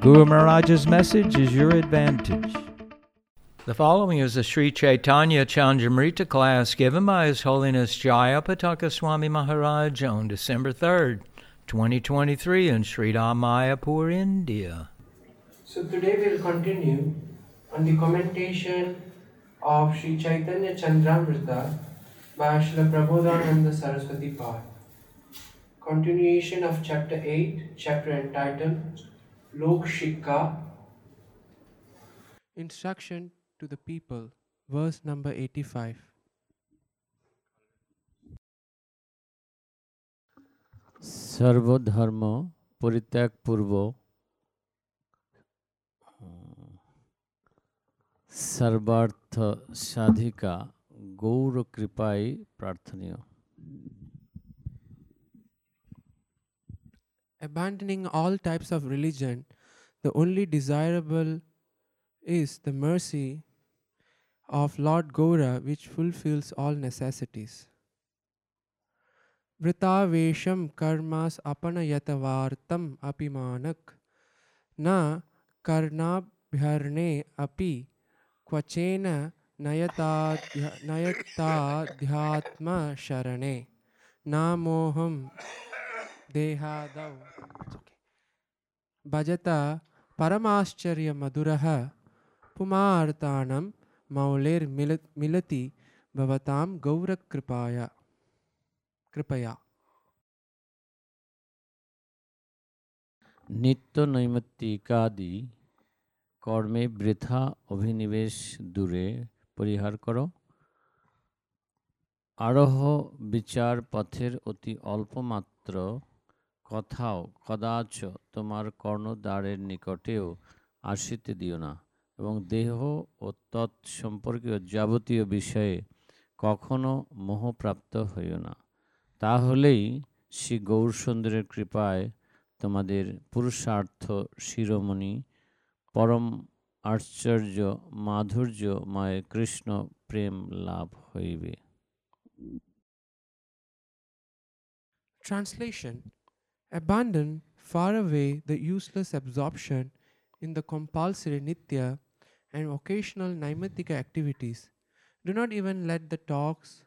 Guru Maharaj's message is your advantage. The following is a Sri Chaitanya Chandramrita class given by His Holiness Jaya Pataka Swami Maharaj on December 3rd, 2023 in Sri Mayapur, India. So today we'll continue on the commentation of Sri Chaitanya Chandramrita by Srila Prabodhananda Saraswati Pad. Continuation of chapter 8, chapter entitled Lok Shikha. Instruction to the people, verse number 85. সর্বধর্ম পরিত্যাগ পূর্ব সর্বার্থ সাধিকা Gour কৃপাই প্রার্থনীয় Abandoning all types of religion, the only desirable is the mercy of Lord Gaura, which fulfills all necessities. Vritavesham karmas apanayatavartam apimanak na karnabhyarne api kvachena nayatadhya- nayatadhyatma sharane namoham देहादौ भजता परमाश्चर्यमधुरः पुमार्तानं मौलेर्मिल मिलति भवतां गौरकृपाया कृपया নিত্য নৈমিত্তিকাদি কর্মে বৃথা অভিনিবেশ দূরে পরিহার করো আরোহ বিচার পথের অতি অল্পমাত্র কথাও কদাচ তোমার কর্ণদ্বারের নিকটেও আসিতে দিও না। এবং দেহ ও তৎ সম্পর্কীয় যাবতীয় বিষয়ে কখনো মোহপ্রাপ্ত হইও না। তাহলেই শ্রী গৌরসুন্দরের কৃপায় তোমাদের পুরুষার্থ শিরোমণি, পরম আশ্চর্য মাধুর্যময় কৃষ্ণ প্রেম লাভ হইবে। Translation Abandon far away the useless absorption in the compulsory nitya and occasional naimittika activities. Do not even let the talks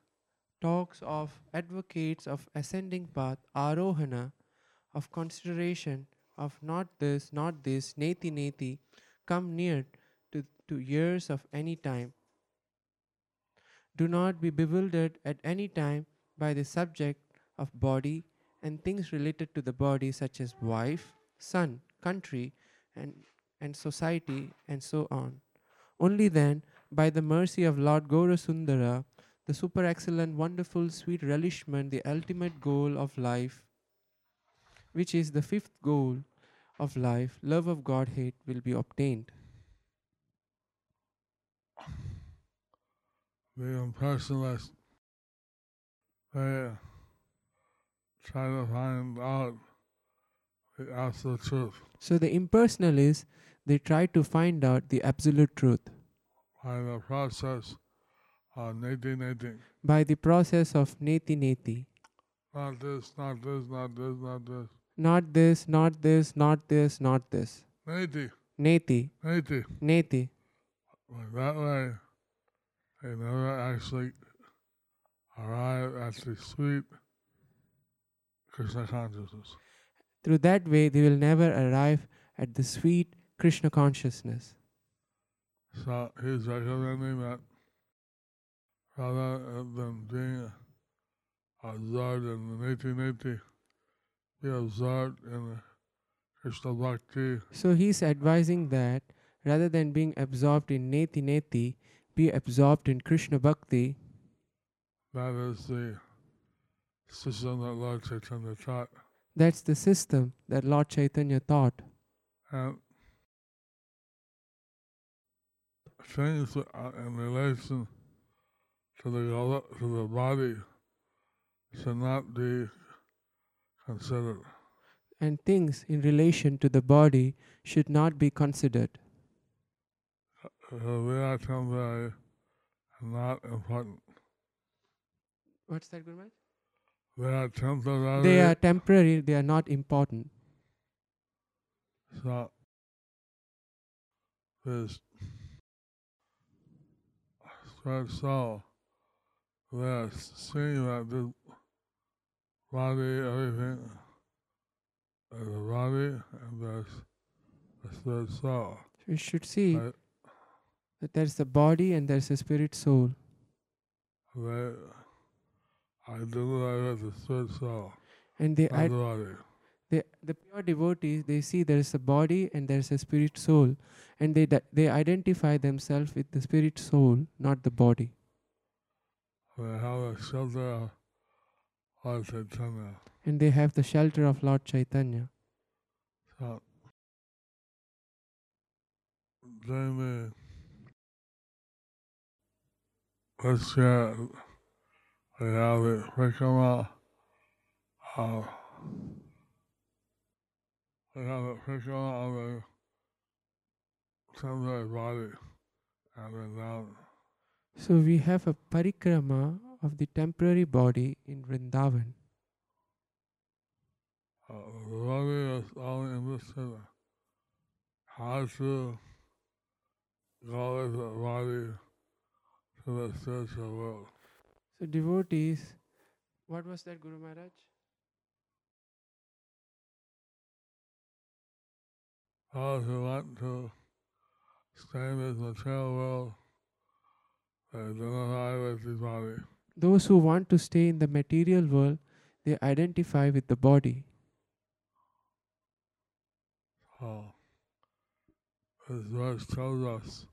talks of advocates of ascending path arohana of consideration of not this, not this, neti neti come near to, to ears of any time. Do not be bewildered at any time by the subject of body and things related to the body, such as wife, son, country, and, and society, and so on. Only then, by the mercy of Lord Gaurasundara, the super excellent, wonderful, sweet relishment, the ultimate goal of life, which is the fifth goal of life, love of Godhead, will be obtained. the impersonalists they try to find out the absolute truth So the impersonalists, they try to find out the absolute truth by the process of neti neti. by the process of neti neti. Not this, not this, not this, not this. Not this, not this, not this, not this. Neti, Neti, neti. neti. That way, they never actually arrive at the sweet Krishna consciousness. Through that way, they will never arrive at the sweet Krishna consciousness. So he's recommending that rather than being absorbed in the neti neti, be absorbed in Krishna bhakti, So he's advising that rather than being absorbed in neti neti, be absorbed in Krishna bhakti. that is the system that Lord Chaitanya taught. That's the system that Lord Chaitanya taught. And things are uh, in relation to the to the body should not be considered. And things in relation to the body should not be considered. Uh, uh, so they are temporary and not important. What's that? They are. They are temporary, they are not important. So this third soul, they're seeing that this body, everything is a body, and there's a third soul. We should see Right? that there's a body and there's a spirit soul. They identify with the third soul, And they, not ad- the body. they the pure devotees, they see there's a body and there's a spirit soul. And they, they identify themselves with the spirit soul, not the body. They have a shelter of Lord Chaitanya. And they have the shelter of Lord Chaitanya. So they may let's share we have the Rikama uh we have the Rikama of the temporary body and So we have a parikrama of the temporary body in Vrindavan. uh, the body is in this city. How to go with the body to the spiritual world. So devotees, what was that Guru Maharaj? Those who want to stay in this material world, they identify with the body. Those who want to stay in the material world, they identify with the body. So, this verse tells us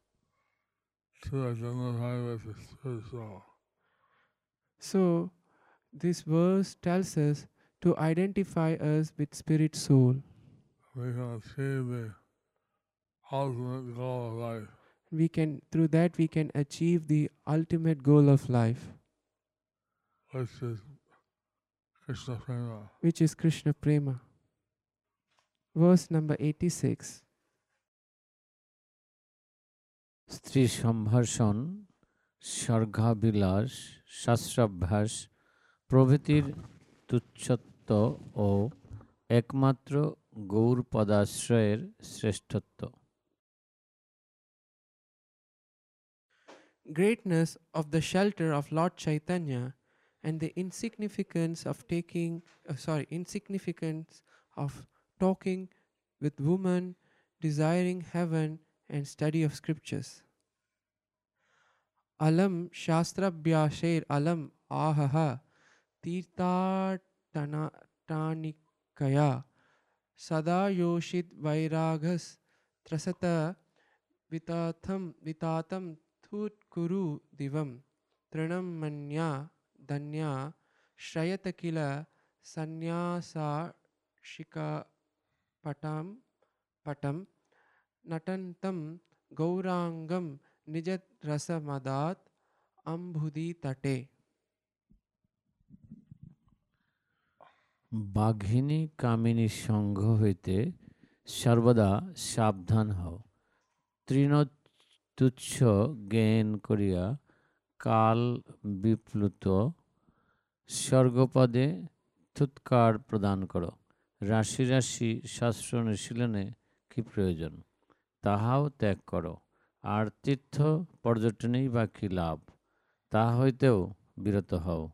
to identify with the spirit soul. So this verse tells us to identify us with spirit soul. We can achieve the ultimate goal of life, We can through that we can achieve the ultimate goal of life, which is Krishna Prema. which is Krishna Prema. Verse number 86. স্ত্রী সম্ভাষণ স্বর্গাবিলাস শাস্ত্রাভ্যাস প্রভৃতির তুচ্ছত্ব ও একমাত্র গৌর পদাশ্রয়ের শ্রেষ্ঠত্ব Greatness of the shelter of Lord Chaitanya and the insignificance of taking, uh, sorry, insignificance of talking with women, desiring heaven and study of scriptures. అలం శాస్త్రభ్యాషేర్ అలం ఆహహ తీర్థాటనాటానికయా సదా యోషిత్ వైరాగస్ త్రసత వితాథం వితాతం థూత్కురు దివం తృణం మన్యా ధన్యా శ్రయత కిల సన్యాసాక్షికపటం పటం నటంతం గౌరాంగం Gaurangam Nijat Rasa Madat বাঘিনী কামিনী সঙ্ঘ হইতে সর্বদা সাবধান হও। তৃণ তুচ্ছ জ্ঞান করিয়া কাল বিপ্লুত স্বর্গপদে থুৎকার প্রদান করো। রাশি রাশি শাস্ত্র অনুশীলনে কি প্রয়োজন? তাহাও ত্যাগ করো। আর তীর্থ পর্যটনেই বা কি লাভ? তা হইতেও বিরত হও।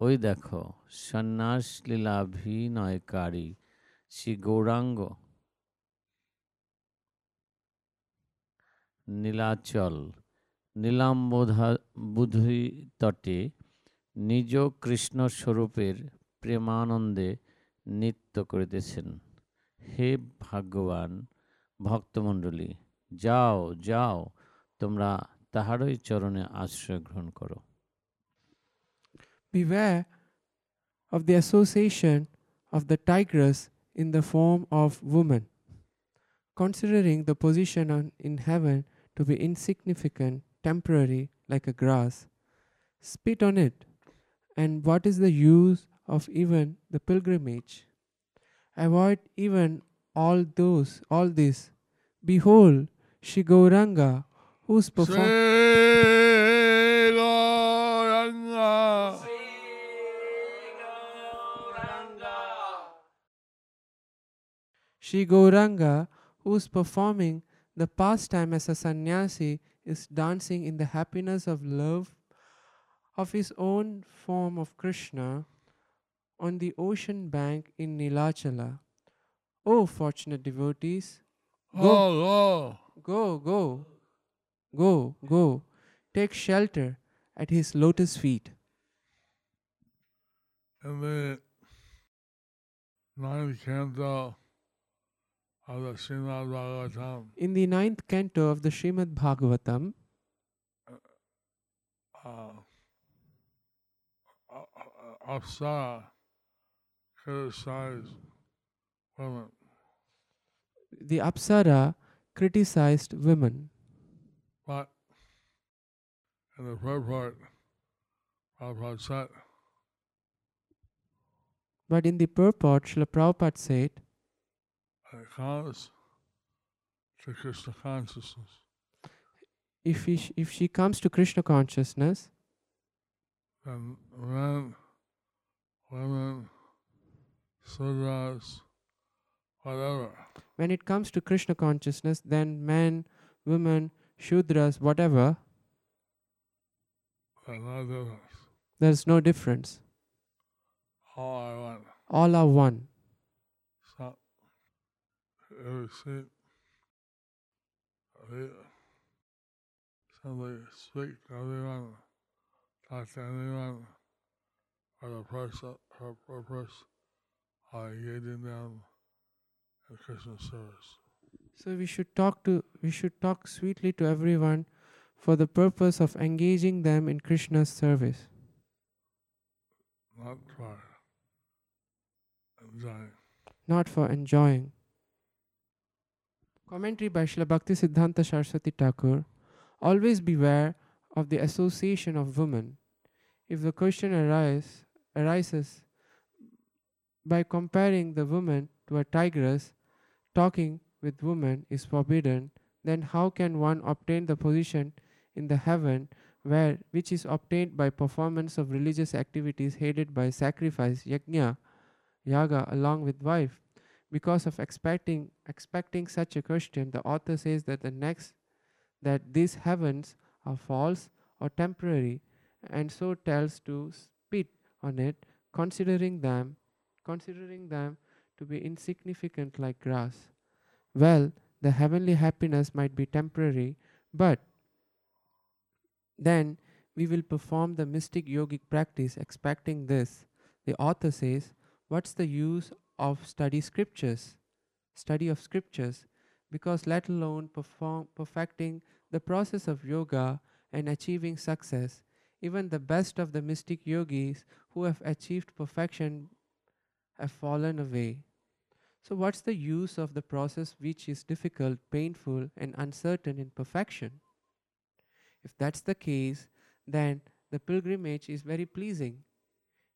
ওই দেখো সন্ন্যাস লীলাভিনয়কারী শ্রী গৌরাঙ্গ নীলাচল, নীলাম্বোধা বুধি তটে নিজ কৃষ্ণ স্বরূপের প্রেমানন্দে নৃত্য করিতেছেন। হে ভাগ্যবান ভক্তমণ্ডলী যাও যাও তোমরা তাহারই চরণে আশ্রয় গ্রহণ করো Beware of the association of the tigress in the form of woman. Considering the position on, in heaven to to be insignificant, temporary, like a grass. Spit on it. And what is the use of even the pilgrimage? Avoid even all those, all this. Behold, Shri Gauranga, whose Sri. Shri Gauranga, who is performing the pastime as a sannyasi, is dancing in the happiness of love of his own form of Krishna on the ocean bank in Nilachala. O oh, fortunate devotees, Oh, oh. Go, go, go, go, take shelter at his lotus feet. In the ninth canto of the Srimad Bhagavatam, In the ninth canto of the Srimad Bhagavatam, uh, uh, Apsara criticized women. the Apsara criticized women. But in the purport, Prabhupada said, But in the purport, Srila Prabhupada said, it comes to Krishna consciousness, if, he, if she comes to Krishna consciousness, then men, women, sudras, when it comes to Krishna consciousness, then men, women, Shudras, whatever, there's no difference. there's no difference. All I want. All are one. So, see, somebody speak to everyone, talk to anyone for the purpose, for purpose of engaging them in Krishna's service. So we should talk to we should talk sweetly to everyone for the purpose of engaging them in Krishna's service, not for enjoying. not for enjoying. Commentary by Srila Bhakti Siddhanta Saraswati Thakur. Always beware of the association of women. If the question arise, arises by comparing the woman to a tigress, talking with women is forbidden, then how can one obtain the position in the heaven where which is obtained by performance of religious activities headed by sacrifice, yajna, yaga along with wife? Because of expecting expecting such a question, the author says that the next that these heavens are false or temporary, and so tells to spit on it, considering them considering them to be insignificant like grass. Well, the heavenly happiness might be temporary, but then we will perform the mystic yogic practice expecting this. The author says, What's the use of study scriptures? Study of scriptures, because let alone perform perfecting the process of yoga and achieving success, even the best of the mystic yogis who have achieved perfection have fallen away. So, what's the use of the process which is difficult, painful, and uncertain in perfection? If that's the case, then the pilgrimage is very pleasing.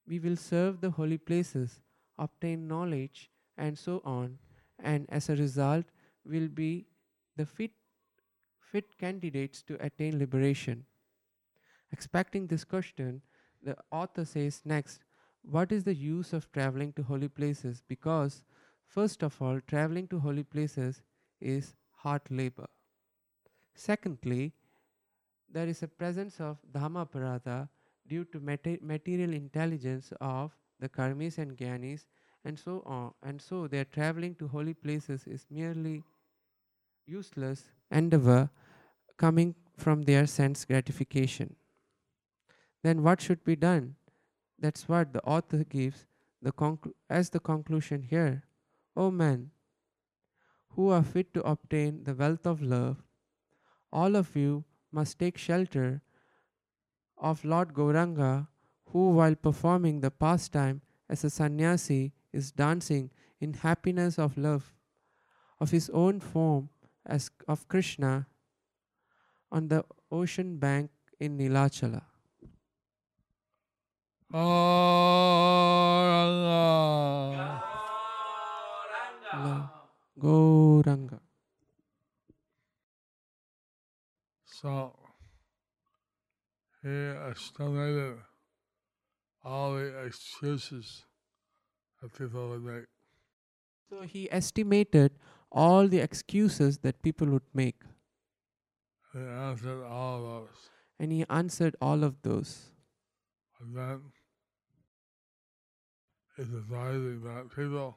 We will serve the holy places, obtain knowledge, and so on, and as a result, will be the fit, fit candidates to attain liberation. Expecting this question, the author says next, what is the use of traveling to holy places? Because, first of all, traveling to holy places is hard labor. Secondly, there is a presence of dhama aparadha due to mate- material intelligence of the karmis and gyanis, and so on. And so, their traveling to holy places is merely useless endeavor coming from their sense gratification. Then, what should be done? That's what the author gives the conclu- as the conclusion here. O men, who are fit to obtain the wealth of love, all of you must take shelter of Lord Gauranga, who, while performing the pastime as a sannyasi, is dancing in happiness of love of his own form as of Krishna on the ocean bank in Nilachala. Gauranga. La- Gauranga. So he estimated all the excuses that people would make. So he estimated all the excuses that people would make, He answered all those. and he answered all of those. And then he decided that people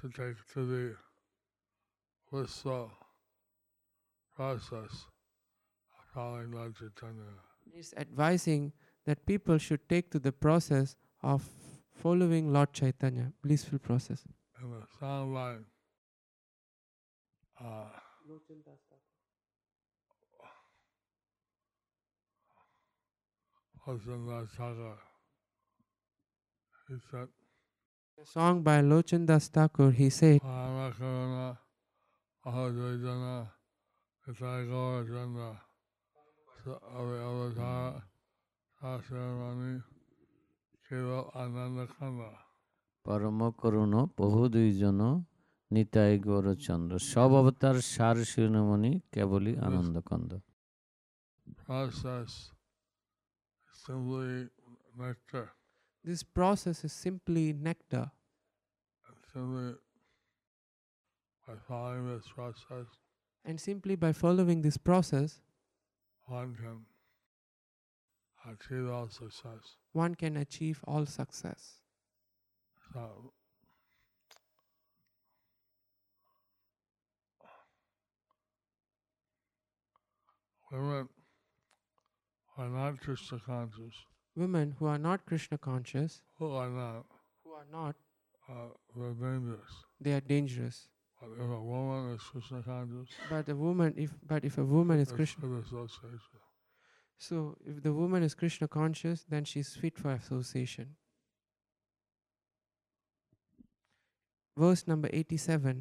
should take to the blissful process of following Lord Chaitanya. He's advising that people should take to the process of following Lord Chaitanya, blissful process. And the sound line uh, the Saga. He said, A song by Lochandas Thakur, he said. পরম করুণ বহু দুইজন নিতাই গৌরচন্দ্র সব অবতার সার শিরোমণি কেবলই আনন্দকন্দ Process simply nectar. This process is simply nectar. And simply by following this process, And simply by following this process, one can achieve all success. one can achieve all success. So, women are not Krishna conscious, Women who are not Krishna conscious, who are not, who are not, uh, they're dangerous. they are dangerous. But if a woman is Krishna conscious, But a woman, if but if a woman is it's Krishna, good association. so if the woman is Krishna conscious, then she is fit for association. Verse number eighty-seven.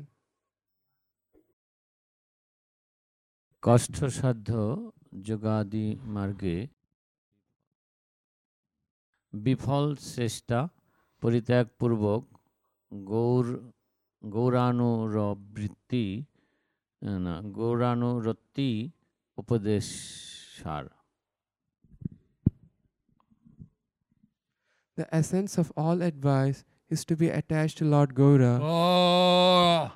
কষ্টসাধ্য যোগাদি মার্গে বিফল চেষ্টা পরিত্যাগপূর্বক গৌর গৌরানুরবৃত্তি না গৌরানুরত্তি উপদেশ সার The essence of all advice is to be attached to Lord Gaura, Oh,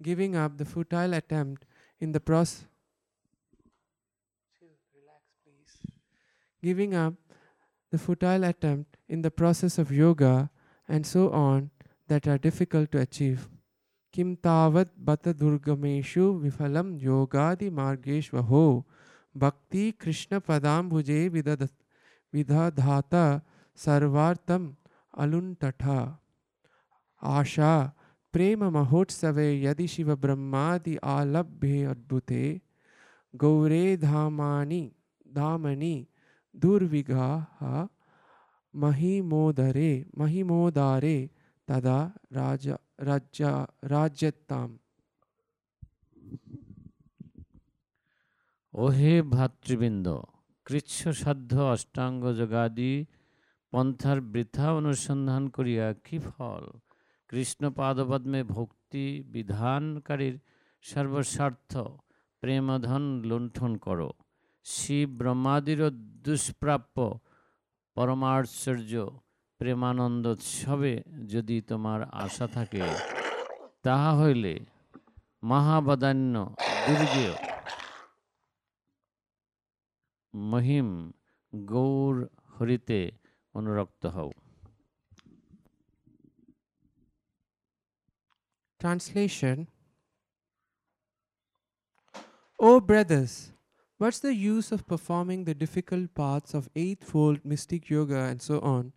giving up the futile attempt in the process. Giving up the futile attempt in the process of yoga and so on that are difficult to achieve. Kim tavat bata durgameshu vifalam yogadi margeshvaho bhakti krishna padambuje vidadat vidadhata sarvartam aluntatha आशा प्रेम महोत्सवे यदि शिव ब्रह्मादि आलभ्ये अद्भुते गौरे धामानि धामनि दुर्विगाः महिमोदरे महिमोदारे तदा राज राज्य राज्यताम् ওহে ভাতৃবৃন্দ কৃচ্ছসাধ্য অষ্টাঙ্গ যোগাদি পন্থার বৃথা অনুসন্ধান করিয়া কি ফল কৃষ্ণ পাদপদ্মে ভক্তি বিধানকারীর সর্বস্বার্থ প্রেমধন লুণ্ঠন করো শিব ব্রহ্মাদিরও দুষ্প্রাপ্য পরমাশ্চর্য প্রেমানন্দোৎসবে যদি তোমার আশা থাকে তাহা হইলে মহাবদান্য দুর্গেয় মহিম গৌর হরিতে অনুরক্ত হও। Translation O brothers, what's the use of performing the difficult paths of eightfold mystic yoga and so on?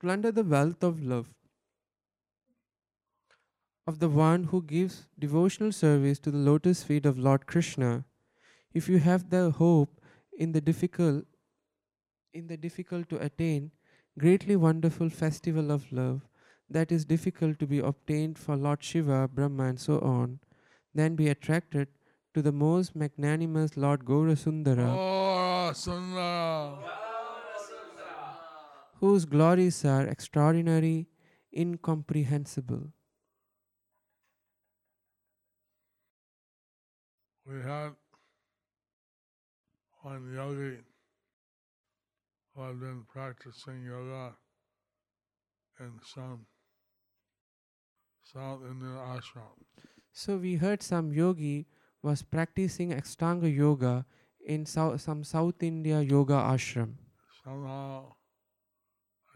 Plunder the wealth of love of the one who gives devotional service to the lotus feet of Lord Krishna. If you have the hope in the difficult in the difficult to attain, greatly wonderful festival of love, that is difficult to be obtained for Lord Shiva, Brahma, and so on, then be attracted to the most magnanimous Lord Gaurasundara, Oh, Sundara. whose glories are extraordinary, incomprehensible. We had one yogi who had been practicing yoga in some South Indian ashram. So we heard some yogi was practicing Ashtanga yoga in some South India yoga ashram. Somehow,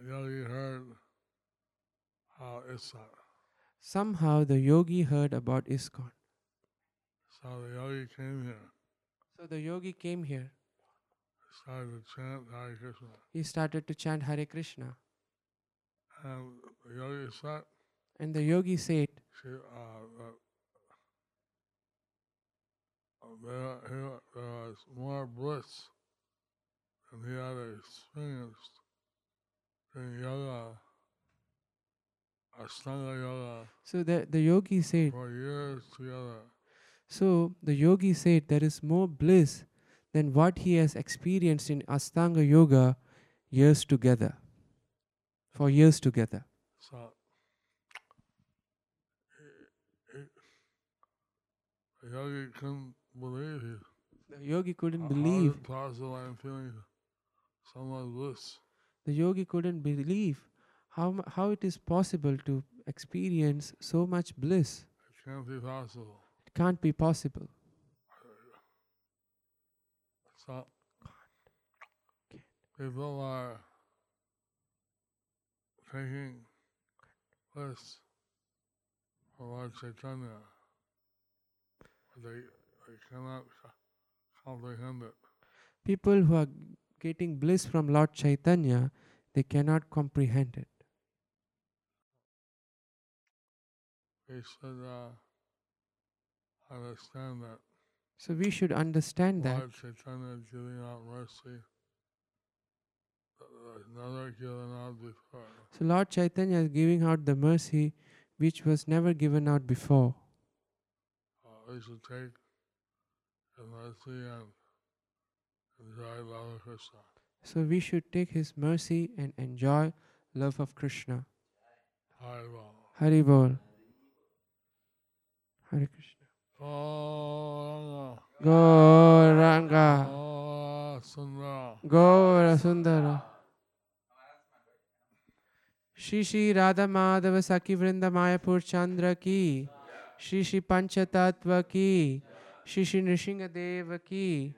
yogi heard how it's Somehow the yogi heard about ISKCON. So the yogi came here, So the yogi came here. started to chant Hare Krishna. He started to chant Hare Krishna. And the yogi said, And the yogi said, she, uh, uh, there, here, there was more bliss than he had experienced in yoga, Ashtanga yoga, so the, the yogi said, for years together. so the yogi said there is more bliss than what he has experienced in Ashtanga yoga years together. For years together. So, he, he, the yogi couldn't believe it. The yogi couldn't believe. How is it possible I'm feeling so much bliss? The yogi couldn't believe how, how it is possible to experience so much bliss. It can't be possible. It can't be possible. So, people are taking bliss from Lord Chaitanya, they, they cannot comprehend it. People who are getting bliss from Lord Chaitanya, they cannot comprehend it. They should uh, understand that So we should understand that Lord Chaitanya is giving out mercy never given out before. So Lord Chaitanya is giving out the mercy which was never given out before. Uh, we should take his mercy and enjoy love of Krishna. So we should take his mercy and enjoy love of Krishna. Haribo. Hari Bol. Hare Krishna. Oh, Gauranga. oh, Sundara. Gaura Sundara. Shri Shri Radha Madhav सखी वृंद मायापुर चंद्र की श्री श्री पंचतत्व की श्री श्री नृसिंह देव की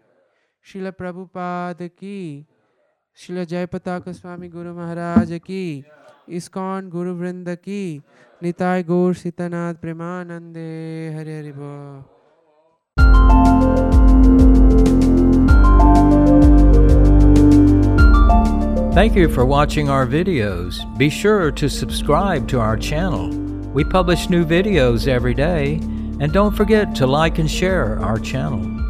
शिल प्रभुपाद की शिल जयपताक स्वामी गुरु महाराज की इस्कॉन गुरु वृंद की निताय गौर सीतानाथ प्रेमानंदे हरे हरि बोल Thank you for watching our videos. Be sure to subscribe to our channel. We publish new videos every day, and don't forget to like and share our channel.